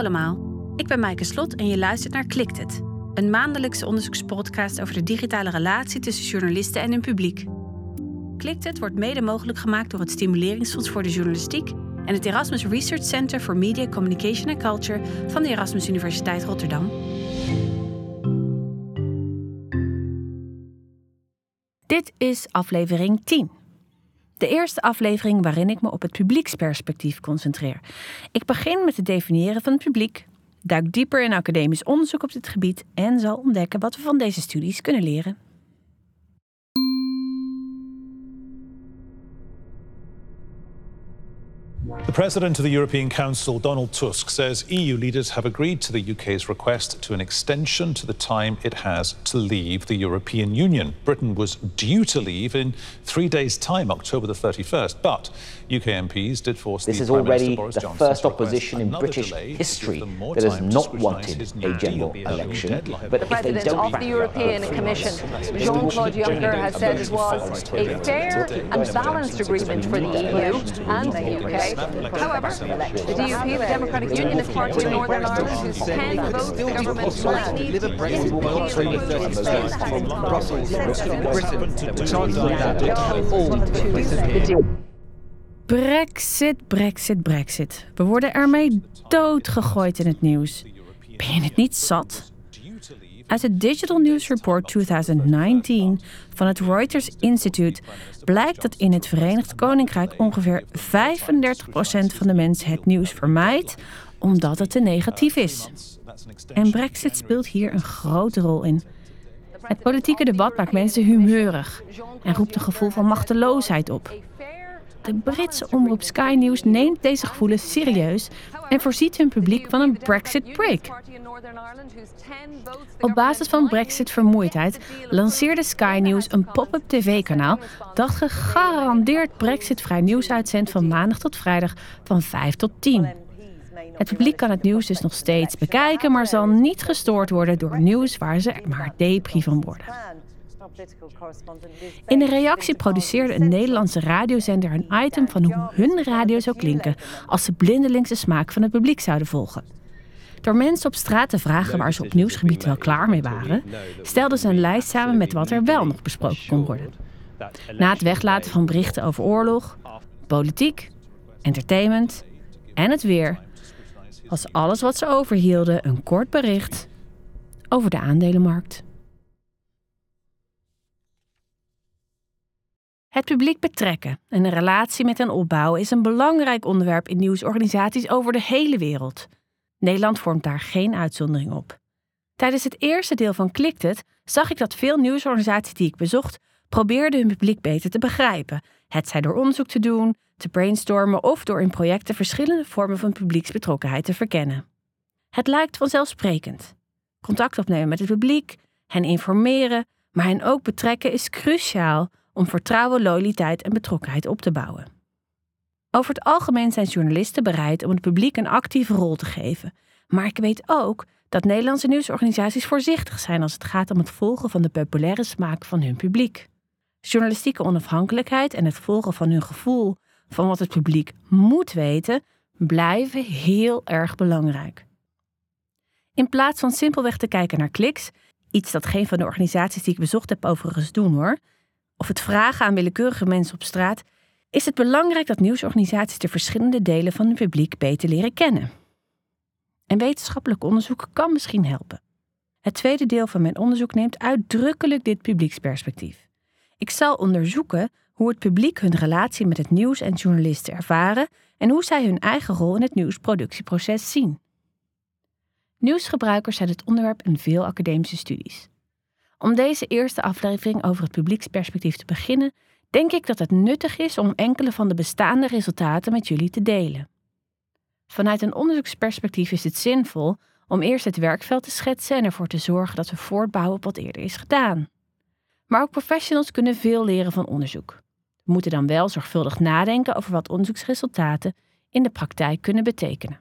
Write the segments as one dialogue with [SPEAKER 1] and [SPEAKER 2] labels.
[SPEAKER 1] allemaal, ik ben Maaike Slot en je luistert naar Klikt het, een maandelijkse onderzoekspodcast over de digitale relatie tussen journalisten en hun publiek. Klikt het wordt mede mogelijk gemaakt door het Stimuleringsfonds voor de Journalistiek en het Erasmus Research Center for Media, Communication and Culture van de Erasmus Universiteit Rotterdam. Dit is aflevering 10. De eerste aflevering waarin ik me op het publieksperspectief concentreer. Ik begin met het definiëren van het publiek, duik dieper in academisch onderzoek op dit gebied en zal ontdekken wat we van deze studies kunnen leren.
[SPEAKER 2] The President of the European Council, Donald Tusk, says EU leaders have agreed to the UK's request to an extension to the time it has to leave the European Union. Britain was due to leave in three days' time, October the 31st, but UK MPs did force
[SPEAKER 3] this
[SPEAKER 2] the
[SPEAKER 3] is
[SPEAKER 2] Prime
[SPEAKER 3] already
[SPEAKER 2] Boris
[SPEAKER 3] the
[SPEAKER 2] Johnson
[SPEAKER 3] first opposition in British history
[SPEAKER 2] give them more
[SPEAKER 3] that has not wanted a general election.
[SPEAKER 2] Deadline.
[SPEAKER 3] But
[SPEAKER 4] The
[SPEAKER 3] if they
[SPEAKER 4] President
[SPEAKER 3] don't
[SPEAKER 4] of the European Commission, Jean-Claude Juncker, has said it was a fair and balanced agreement for the EU and the UK. However, the DUP, the Democratic Unionist Party of Northern Ireland, whose 10 votes the government might need to
[SPEAKER 1] Brexit, Brexit, Brexit. We worden ermee doodgegooid in het nieuws. Ben je het niet zat? Uit het Digital News Report 2019 van het Reuters Institute blijkt dat in het Verenigd Koninkrijk ongeveer 35% van de mensen het nieuws vermijdt omdat het te negatief is. En Brexit speelt hier een grote rol in. Het politieke debat maakt mensen humeurig en roept een gevoel van machteloosheid op. De Britse omroep Sky News neemt deze gevoelens serieus en voorziet hun publiek van een Brexit-break. Op basis van Brexit-vermoeidheid lanceerde Sky News een pop-up tv-kanaal dat gegarandeerd Brexit-vrij nieuws uitzendt van maandag tot vrijdag van 5 tot 10. Het publiek kan het nieuws dus nog steeds bekijken, maar zal niet gestoord worden door nieuws waar ze maar depri van worden. In de reactie produceerde een Nederlandse radiozender een item van hoe hun radio zou klinken als ze blindelings de smaak van het publiek zouden volgen. Door mensen op straat te vragen waar ze op nieuwsgebied wel klaar mee waren, stelden ze een lijst samen met wat er wel nog besproken kon worden. Na het weglaten van berichten over oorlog, politiek, entertainment en het weer, was alles wat ze overhielden een kort bericht over de aandelenmarkt. Het publiek betrekken en een relatie met hen opbouwen is een belangrijk onderwerp in nieuwsorganisaties over de hele wereld. Nederland vormt daar geen uitzondering op. Tijdens het eerste deel van Klikt het zag ik dat veel nieuwsorganisaties die ik bezocht probeerden hun publiek beter te begrijpen. Het zij door onderzoek te doen, te brainstormen of door in projecten verschillende vormen van publieksbetrokkenheid te verkennen. Het lijkt vanzelfsprekend. Contact opnemen met het publiek, hen informeren, maar hen ook betrekken is cruciaal om vertrouwen, loyaliteit en betrokkenheid op te bouwen. Over het algemeen zijn journalisten bereid om het publiek een actieve rol te geven, maar ik weet ook dat Nederlandse nieuwsorganisaties voorzichtig zijn als het gaat om het volgen van de populaire smaak van hun publiek. Journalistieke onafhankelijkheid en het volgen van hun gevoel van wat het publiek moet weten, blijven heel erg belangrijk. In plaats van simpelweg te kijken naar kliks, iets dat geen van de organisaties die ik bezocht heb overigens doen hoor, of het vragen aan willekeurige mensen op straat, is het belangrijk dat nieuwsorganisaties de verschillende delen van hun publiek beter leren kennen. En wetenschappelijk onderzoek kan misschien helpen. Het tweede deel van mijn onderzoek neemt uitdrukkelijk dit publieksperspectief. Ik zal onderzoeken hoe het publiek hun relatie met het nieuws en journalisten ervaren en hoe zij hun eigen rol in het nieuwsproductieproces zien. Nieuwsgebruikers zijn het onderwerp in veel academische studies. Om deze eerste aflevering over het publieksperspectief te beginnen, denk ik dat het nuttig is om enkele van de bestaande resultaten met jullie te delen. Vanuit een onderzoeksperspectief is het zinvol om eerst het werkveld te schetsen en ervoor te zorgen dat we voortbouwen op wat eerder is gedaan. Maar ook professionals kunnen veel leren van onderzoek. We moeten dan wel zorgvuldig nadenken over wat onderzoeksresultaten in de praktijk kunnen betekenen.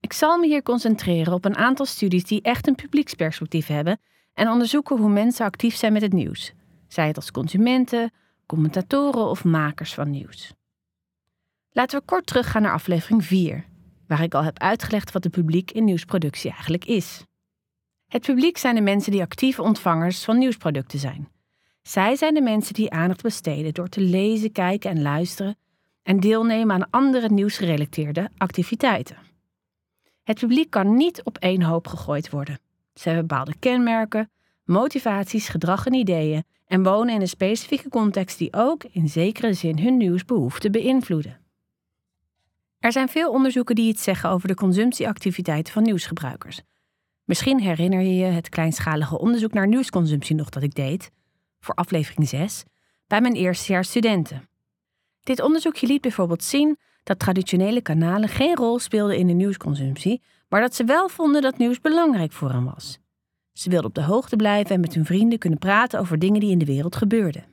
[SPEAKER 1] Ik zal me hier concentreren op een aantal studies die echt een publieksperspectief hebben en onderzoeken hoe mensen actief zijn met het nieuws, zij het als consumenten, commentatoren of makers van nieuws. Laten we kort teruggaan naar aflevering 4, waar ik al heb uitgelegd wat de publiek in nieuwsproductie eigenlijk is. Het publiek zijn de mensen die actieve ontvangers van nieuwsproducten zijn. Zij zijn de mensen die aandacht besteden door te lezen, kijken en luisteren en deelnemen aan andere nieuwsgerelateerde activiteiten. Het publiek kan niet op één hoop gegooid worden. Ze hebben bepaalde kenmerken, motivaties, gedrag en ideeën en wonen in een specifieke context die ook in zekere zin hun nieuwsbehoeften beïnvloeden. Er zijn veel onderzoeken die iets zeggen over de consumptieactiviteiten van nieuwsgebruikers. Misschien herinner je je het kleinschalige onderzoek naar nieuwsconsumptie nog dat ik deed, voor aflevering 6, bij mijn eerstejaars studenten. Dit onderzoekje liet bijvoorbeeld zien dat traditionele kanalen geen rol speelden in de nieuwsconsumptie, maar dat ze wel vonden dat nieuws belangrijk voor hen was. Ze wilden op de hoogte blijven en met hun vrienden kunnen praten over dingen die in de wereld gebeurden.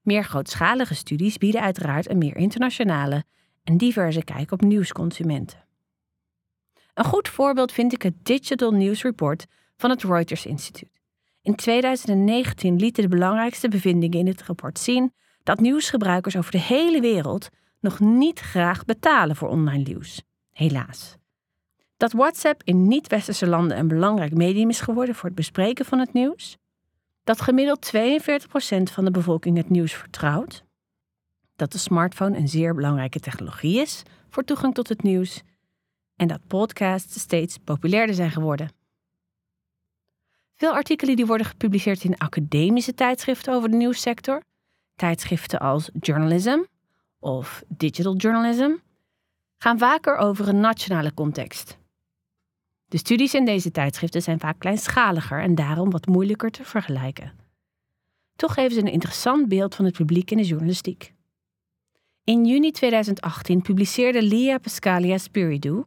[SPEAKER 1] Meer grootschalige studies bieden uiteraard een meer internationale en diverse kijk op nieuwsconsumenten. Een goed voorbeeld vind ik het Digital News Report van het Reuters Instituut. In 2019 lieten de belangrijkste bevindingen in het rapport zien dat nieuwsgebruikers over de hele wereld nog niet graag betalen voor online nieuws. Helaas. Dat WhatsApp in niet-westerse landen een belangrijk medium is geworden voor het bespreken van het nieuws. Dat gemiddeld 42% van de bevolking het nieuws vertrouwt. Dat de smartphone een zeer belangrijke technologie is voor toegang tot het nieuws. En dat podcasts steeds populairder zijn geworden. Veel artikelen die worden gepubliceerd in academische tijdschriften over de nieuwssector, tijdschriften als Journalism of Digital Journalism, gaan vaker over een nationale context. De studies in deze tijdschriften zijn vaak kleinschaliger en daarom wat moeilijker te vergelijken. Toch geven ze een interessant beeld van het publiek in de journalistiek. In juni 2018 publiceerde Lia Pascalia Spiridou,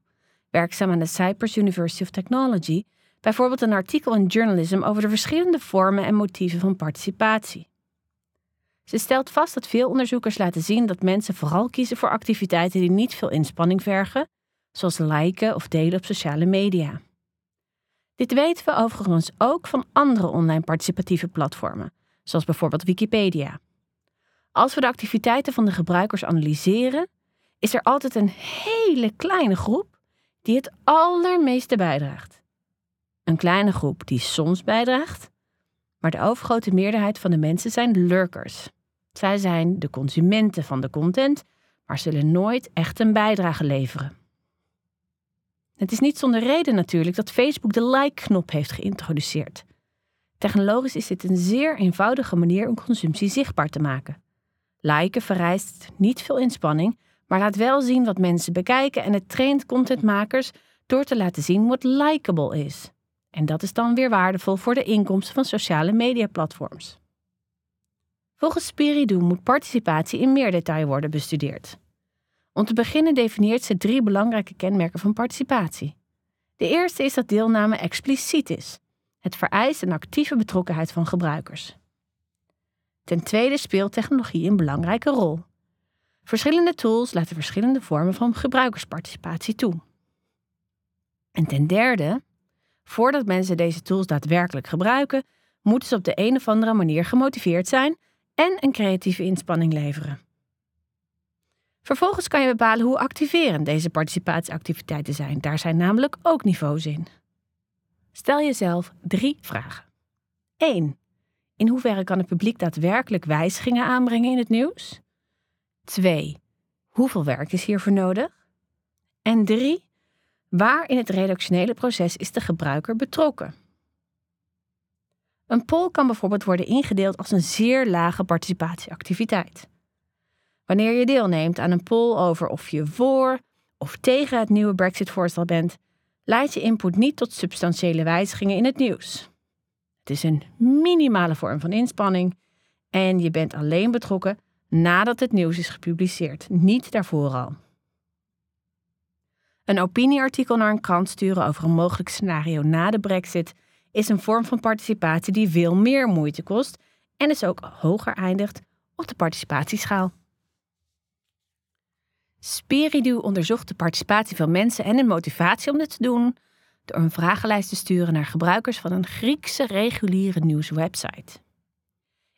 [SPEAKER 1] werkzaam aan de Cyprus University of Technology, bijvoorbeeld een artikel in Journalism over de verschillende vormen en motieven van participatie. Ze stelt vast dat veel onderzoekers laten zien dat mensen vooral kiezen voor activiteiten die niet veel inspanning vergen, zoals liken of delen op sociale media. Dit weten we overigens ook van andere online participatieve platformen, zoals bijvoorbeeld Wikipedia. Als we de activiteiten van de gebruikers analyseren, is er altijd een hele kleine groep die het allermeeste bijdraagt. Een kleine groep die soms bijdraagt, maar de overgrote meerderheid van de mensen zijn lurkers. Zij zijn de consumenten van de content, maar zullen nooit echt een bijdrage leveren. Het is niet zonder reden natuurlijk dat Facebook de like-knop heeft geïntroduceerd. Technologisch is dit een zeer eenvoudige manier om consumptie zichtbaar te maken. Liken vereist niet veel inspanning, maar laat wel zien wat mensen bekijken en het traint contentmakers door te laten zien wat likable is. En dat is dan weer waardevol voor de inkomsten van sociale mediaplatforms. Volgens Spiridou moet participatie in meer detail worden bestudeerd. Om te beginnen definieert ze drie belangrijke kenmerken van participatie. De eerste is dat deelname expliciet is. Het vereist een actieve betrokkenheid van gebruikers. Ten tweede speelt technologie een belangrijke rol. Verschillende tools laten verschillende vormen van gebruikersparticipatie toe. En ten derde, voordat mensen deze tools daadwerkelijk gebruiken, moeten ze op de een of andere manier gemotiveerd zijn en een creatieve inspanning leveren. Vervolgens kan je bepalen hoe activerend deze participatieactiviteiten zijn. Daar zijn namelijk ook niveaus in. Stel jezelf drie vragen. 1. In hoeverre kan het publiek daadwerkelijk wijzigingen aanbrengen in het nieuws? 2. Hoeveel werk is hiervoor nodig? En 3. Waar in het redactionele proces is de gebruiker betrokken? Een poll kan bijvoorbeeld worden ingedeeld als een zeer lage participatieactiviteit. Wanneer je deelneemt aan een poll over of je voor of tegen het nieuwe Brexit-voorstel bent, leidt je input niet tot substantiële wijzigingen in het nieuws. Het is een minimale vorm van inspanning en je bent alleen betrokken nadat het nieuws is gepubliceerd, niet daarvoor al. Een opinieartikel naar een krant sturen over een mogelijk scenario na de Brexit is een vorm van participatie die veel meer moeite kost en is ook hoger eindigt op de participatieschaal. Spiridou onderzocht de participatie van mensen en hun motivatie om dit te doen door een vragenlijst te sturen naar gebruikers van een Griekse reguliere nieuwswebsite.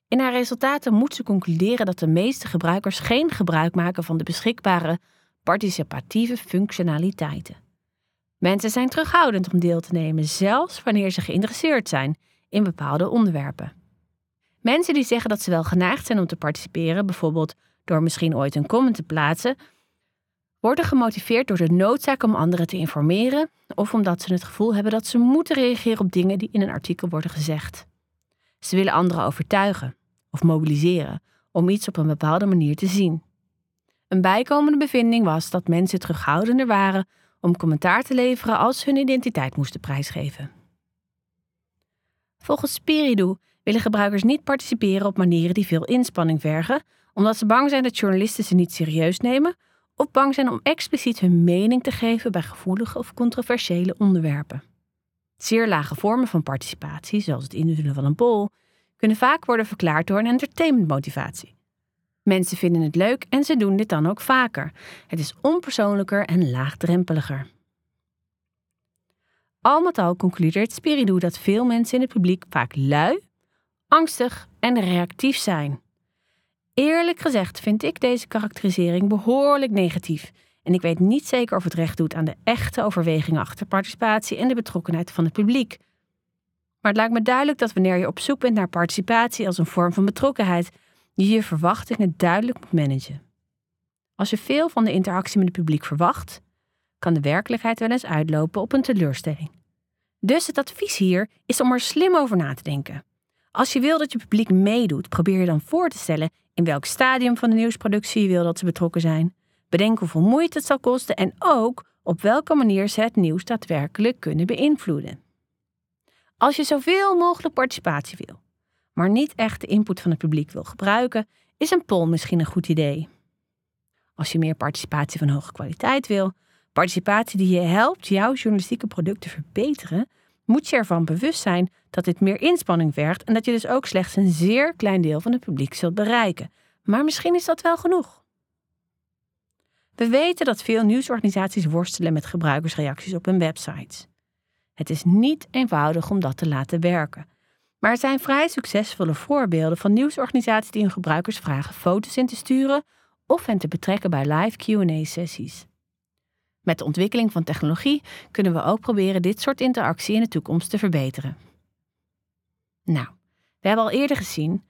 [SPEAKER 1] In haar resultaten moet ze concluderen dat de meeste gebruikers geen gebruik maken van de beschikbare participatieve functionaliteiten. Mensen zijn terughoudend om deel te nemen, zelfs wanneer ze geïnteresseerd zijn in bepaalde onderwerpen. Mensen die zeggen dat ze wel geneigd zijn om te participeren, bijvoorbeeld door misschien ooit een comment te plaatsen, worden gemotiveerd door de noodzaak om anderen te informeren of omdat ze het gevoel hebben dat ze moeten reageren op dingen die in een artikel worden gezegd. Ze willen anderen overtuigen of mobiliseren om iets op een bepaalde manier te zien. Een bijkomende bevinding was dat mensen terughoudender waren om commentaar te leveren als ze hun identiteit moesten prijsgeven. Volgens Spiridou willen gebruikers niet participeren op manieren die veel inspanning vergen, omdat ze bang zijn dat journalisten ze niet serieus nemen of bang zijn om expliciet hun mening te geven bij gevoelige of controversiële onderwerpen. Zeer lage vormen van participatie, zoals het invullen van een poll, kunnen vaak worden verklaard door een entertainmentmotivatie. Mensen vinden het leuk en ze doen dit dan ook vaker. Het is onpersoonlijker en laagdrempeliger. Al met al concludeert Spiridou dat veel mensen in het publiek vaak lui, angstig en reactief zijn. Eerlijk gezegd vind ik deze karakterisering behoorlijk negatief. En ik weet niet zeker of het recht doet aan de echte overwegingen achter participatie en de betrokkenheid van het publiek. Maar het lijkt me duidelijk dat wanneer je op zoek bent naar participatie als een vorm van betrokkenheid, je je verwachtingen duidelijk moet managen. Als je veel van de interactie met het publiek verwacht, kan de werkelijkheid wel eens uitlopen op een teleurstelling. Dus het advies hier is om er slim over na te denken. Als je wil dat je publiek meedoet, probeer je dan voor te stellen in welk stadium van de nieuwsproductie je wil dat ze betrokken zijn. Bedenk hoeveel moeite het zal kosten en ook op welke manier ze het nieuws daadwerkelijk kunnen beïnvloeden. Als je zoveel mogelijk participatie wil, maar niet echt de input van het publiek wil gebruiken, is een poll misschien een goed idee. Als je meer participatie van hoge kwaliteit wil, participatie die je helpt jouw journalistieke product te verbeteren, moet je ervan bewust zijn dat dit meer inspanning vergt en dat je dus ook slechts een zeer klein deel van het publiek zult bereiken. Maar misschien is dat wel genoeg. We weten dat veel nieuwsorganisaties worstelen met gebruikersreacties op hun websites. Het is niet eenvoudig om dat te laten werken. Maar er zijn vrij succesvolle voorbeelden van nieuwsorganisaties die hun gebruikers vragen foto's in te sturen of hen te betrekken bij live QA-sessies. Met de ontwikkeling van technologie kunnen we ook proberen dit soort interactie in de toekomst te verbeteren. Nou, we hebben al eerder gezien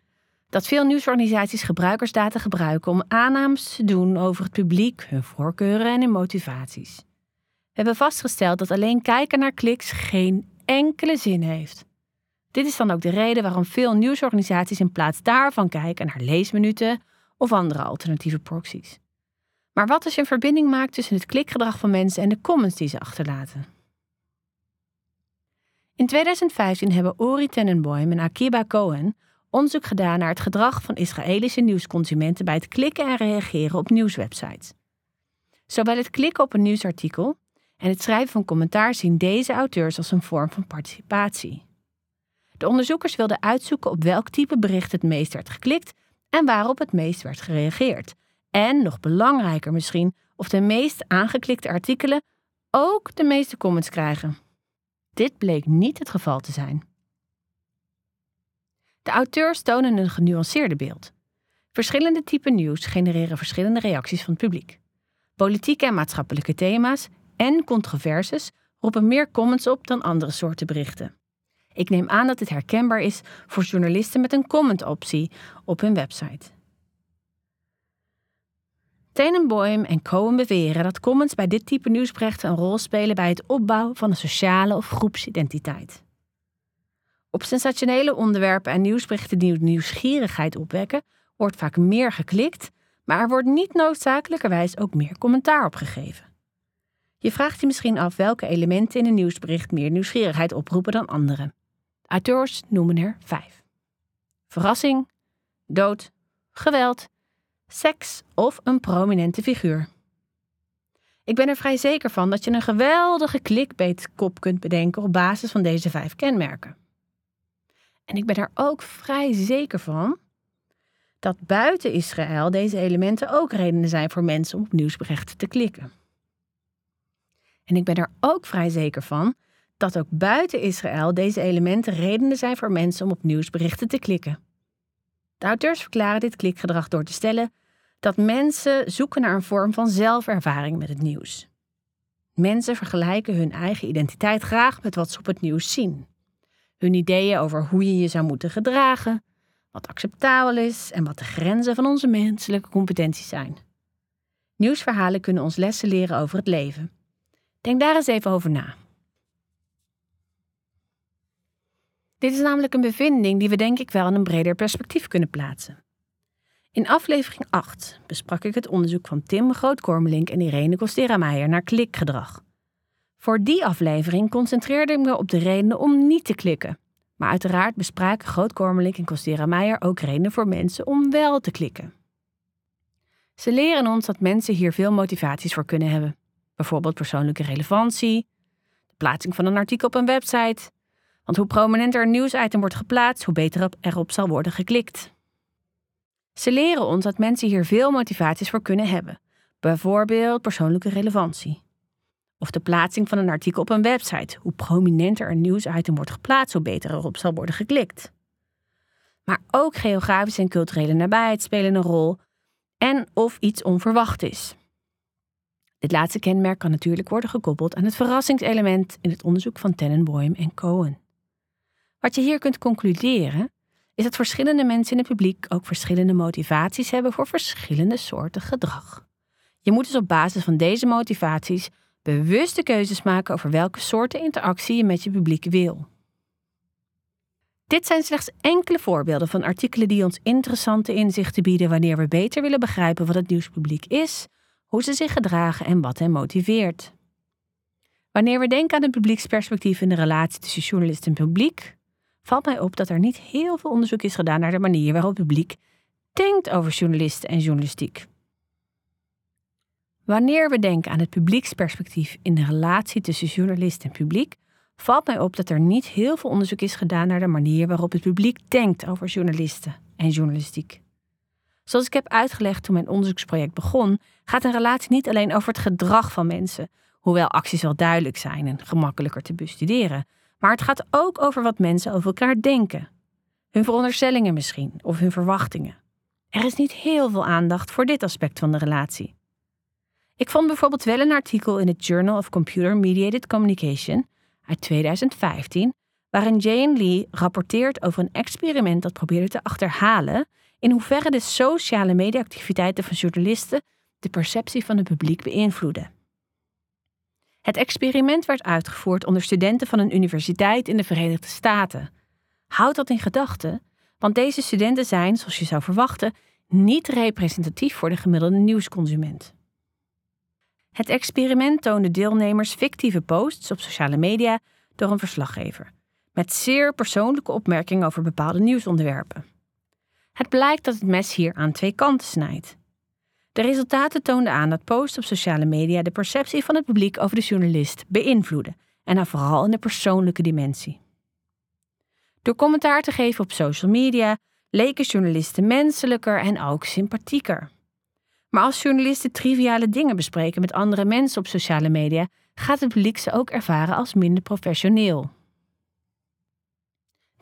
[SPEAKER 1] dat veel nieuwsorganisaties gebruikersdata gebruiken om aannames te doen over het publiek, hun voorkeuren en hun motivaties. We hebben vastgesteld dat alleen kijken naar kliks geen enkele zin heeft. Dit is dan ook de reden waarom veel nieuwsorganisaties in plaats daarvan kijken naar leesminuten of andere alternatieve proxies. Maar wat als je een verbinding maakt tussen het klikgedrag van mensen en de comments die ze achterlaten? In 2015 hebben Ori Tenenboim en Akiba Cohen onderzoek gedaan naar het gedrag van Israëlische nieuwsconsumenten bij het klikken en reageren op nieuwswebsites. Zowel het klikken op een nieuwsartikel en het schrijven van commentaar zien deze auteurs als een vorm van participatie. De onderzoekers wilden uitzoeken op welk type bericht het meest werd geklikt en waarop het meest werd gereageerd. En, nog belangrijker misschien, of de meest aangeklikte artikelen ook de meeste comments krijgen. Dit bleek niet het geval te zijn. De auteurs tonen een genuanceerde beeld. Verschillende typen nieuws genereren verschillende reacties van het publiek. Politieke en maatschappelijke thema's en controverses roepen meer comments op dan andere soorten berichten. Ik neem aan dat dit herkenbaar is voor journalisten met een comment-optie op hun website. Tenenboim en Cohen beweren dat comments bij dit type nieuwsberichten een rol spelen bij het opbouwen van een sociale of groepsidentiteit. Op sensationele onderwerpen en nieuwsberichten die nieuwsgierigheid opwekken, wordt vaak meer geklikt, maar er wordt niet noodzakelijkerwijs ook meer commentaar op gegeven. Je vraagt je misschien af welke elementen in een nieuwsbericht meer nieuwsgierigheid oproepen dan andere. Auteurs noemen er vijf: verrassing, dood, geweld, seks of een prominente figuur. Ik ben er vrij zeker van dat je een geweldige clickbait-kop kunt bedenken op basis van deze vijf kenmerken. En ik ben er ook vrij zeker van dat buiten Israël deze elementen ook redenen zijn voor mensen om op nieuwsberichten te klikken. En ik ben er ook vrij zeker van dat ook buiten Israël deze elementen redenen zijn voor mensen om op nieuwsberichten te klikken. De auteurs verklaren dit klikgedrag door te stellen dat mensen zoeken naar een vorm van zelfervaring met het nieuws. Mensen vergelijken hun eigen identiteit graag met wat ze op het nieuws zien. Hun ideeën over hoe je je zou moeten gedragen, wat acceptabel is en wat de grenzen van onze menselijke competenties zijn. Nieuwsverhalen kunnen ons lessen leren over het leven. Denk daar eens even over na. Dit is namelijk een bevinding die we denk ik wel in een breder perspectief kunnen plaatsen. In aflevering 8 besprak ik het onderzoek van Tim Grootkormelink en Irene Kostera-Meijer naar klikgedrag. Voor die aflevering concentreerde ik me op de redenen om niet te klikken. Maar uiteraard bespraken Grootkormelink en Kostera-Meijer ook redenen voor mensen om wel te klikken. Ze leren ons dat mensen hier veel motivaties voor kunnen hebben. Bijvoorbeeld persoonlijke relevantie, de plaatsing van een artikel op een website. Want hoe prominenter een nieuwsitem wordt geplaatst, hoe beter erop zal worden geklikt. Ze leren ons dat mensen hier veel motivaties voor kunnen hebben. Bijvoorbeeld persoonlijke relevantie. Of de plaatsing van een artikel op een website. Hoe prominenter een nieuwsitem wordt geplaatst, hoe beter erop zal worden geklikt. Maar ook geografische en culturele nabijheid spelen een rol en of iets onverwacht is. Dit laatste kenmerk kan natuurlijk worden gekoppeld aan het verrassingselement in het onderzoek van Tenenboim en Cohen. Wat je hier kunt concluderen is dat verschillende mensen in het publiek ook verschillende motivaties hebben voor verschillende soorten gedrag. Je moet dus op basis van deze motivaties bewuste keuzes maken over welke soorten interactie je met je publiek wil. Dit zijn slechts enkele voorbeelden van artikelen die ons interessante inzichten bieden wanneer we beter willen begrijpen wat het nieuwspubliek is, hoe ze zich gedragen en wat hen motiveert. Wanneer we denken aan het publieksperspectief in de relatie tussen journalist en publiek, valt mij op dat er niet heel veel onderzoek is gedaan naar de manier waarop het publiek denkt over journalisten en journalistiek. Wanneer we denken aan het publieksperspectief in de relatie tussen journalist en publiek, valt mij op dat er niet heel veel onderzoek is gedaan naar de manier waarop het publiek denkt over journalisten en journalistiek. Zoals ik heb uitgelegd toen mijn onderzoeksproject begon, gaat een relatie niet alleen over het gedrag van mensen, hoewel acties wel duidelijk zijn en gemakkelijker te bestuderen, maar het gaat ook over wat mensen over elkaar denken. Hun veronderstellingen misschien, of hun verwachtingen. Er is niet heel veel aandacht voor dit aspect van de relatie. Ik vond bijvoorbeeld wel een artikel in het Journal of Computer Mediated Communication uit 2015, waarin Jane Lee rapporteert over een experiment dat probeerde te achterhalen in hoeverre de sociale mediaactiviteiten van journalisten de perceptie van het publiek beïnvloeden. Het experiment werd uitgevoerd onder studenten van een universiteit in de Verenigde Staten. Houd dat in gedachten, want deze studenten zijn, zoals je zou verwachten, niet representatief voor de gemiddelde nieuwsconsument. Het experiment toonde deelnemers fictieve posts op sociale media door een verslaggever, met zeer persoonlijke opmerkingen over bepaalde nieuwsonderwerpen. Het blijkt dat het mes hier aan twee kanten snijdt. De resultaten toonden aan dat posts op sociale media de perceptie van het publiek over de journalist beïnvloeden, en dan vooral in de persoonlijke dimensie. Door commentaar te geven op social media leken journalisten menselijker en ook sympathieker. Maar als journalisten triviale dingen bespreken met andere mensen op sociale media, gaat het publiek ze ook ervaren als minder professioneel.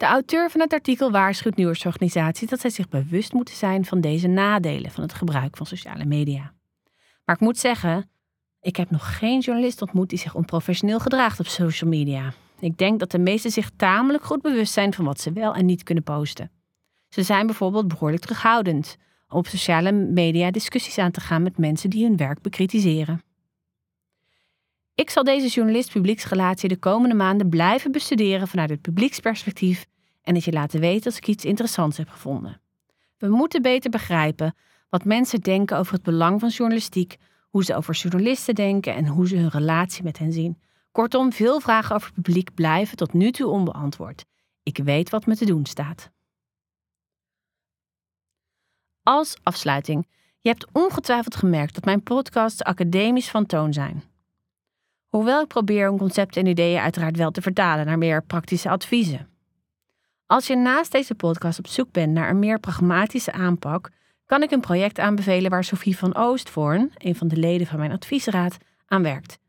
[SPEAKER 1] De auteur van het artikel waarschuwt nieuwsorganisaties dat zij zich bewust moeten zijn van deze nadelen van het gebruik van sociale media. Maar ik moet zeggen, ik heb nog geen journalist ontmoet die zich onprofessioneel gedraagt op social media. Ik denk dat de meesten zich tamelijk goed bewust zijn van wat ze wel en niet kunnen posten. Ze zijn bijvoorbeeld behoorlijk terughoudend om op sociale media discussies aan te gaan met mensen die hun werk bekritiseren. Ik zal deze journalist-publieksrelatie de komende maanden blijven bestuderen vanuit het publieksperspectief en het je laten weten als ik iets interessants heb gevonden. We moeten beter begrijpen wat mensen denken over het belang van journalistiek, hoe ze over journalisten denken en hoe ze hun relatie met hen zien. Kortom, veel vragen over het publiek blijven tot nu toe onbeantwoord. Ik weet wat me te doen staat. Als afsluiting, je hebt ongetwijfeld gemerkt dat mijn podcasts academisch van toon zijn. Hoewel ik probeer om concepten en ideeën uiteraard wel te vertalen naar meer praktische adviezen. Als je naast deze podcast op zoek bent naar een meer pragmatische aanpak, kan ik een project aanbevelen waar Sophie van Oostvoorn, een van de leden van mijn adviesraad, aan werkt.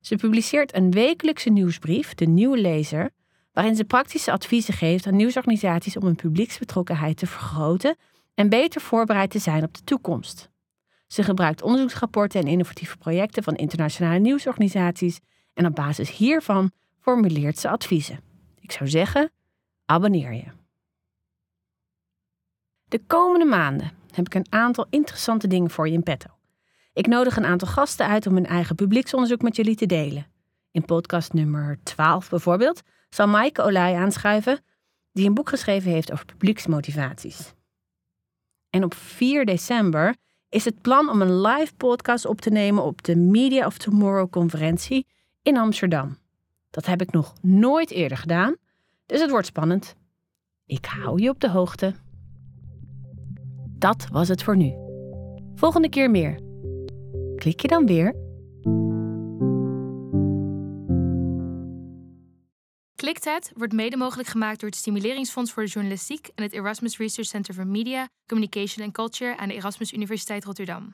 [SPEAKER 1] Ze publiceert een wekelijkse nieuwsbrief, De Nieuwe Lezer, waarin ze praktische adviezen geeft aan nieuwsorganisaties om hun publieksbetrokkenheid te vergroten en beter voorbereid te zijn op de toekomst. Ze gebruikt onderzoeksrapporten en innovatieve projecten van internationale nieuwsorganisaties en op basis hiervan formuleert ze adviezen. Ik zou zeggen, abonneer je. De komende maanden heb ik een aantal interessante dingen voor je in petto. Ik nodig een aantal gasten uit om hun eigen publieksonderzoek met jullie te delen. In podcast nummer 12 bijvoorbeeld zal Maaike Olij aanschuiven, die een boek geschreven heeft over publieksmotivaties. En op 4 december is het plan om een live podcast op te nemen op de Media of Tomorrow conferentie in Amsterdam. Dat heb ik nog nooit eerder gedaan, dus het wordt spannend. Ik hou je op de hoogte. Dat was het voor nu. Volgende keer meer. Klik je dan weer?
[SPEAKER 3] Kliktijd wordt mede mogelijk gemaakt door het Stimuleringsfonds voor de Journalistiek en het Erasmus Research Center for Media, Communication and Culture aan de Erasmus Universiteit Rotterdam.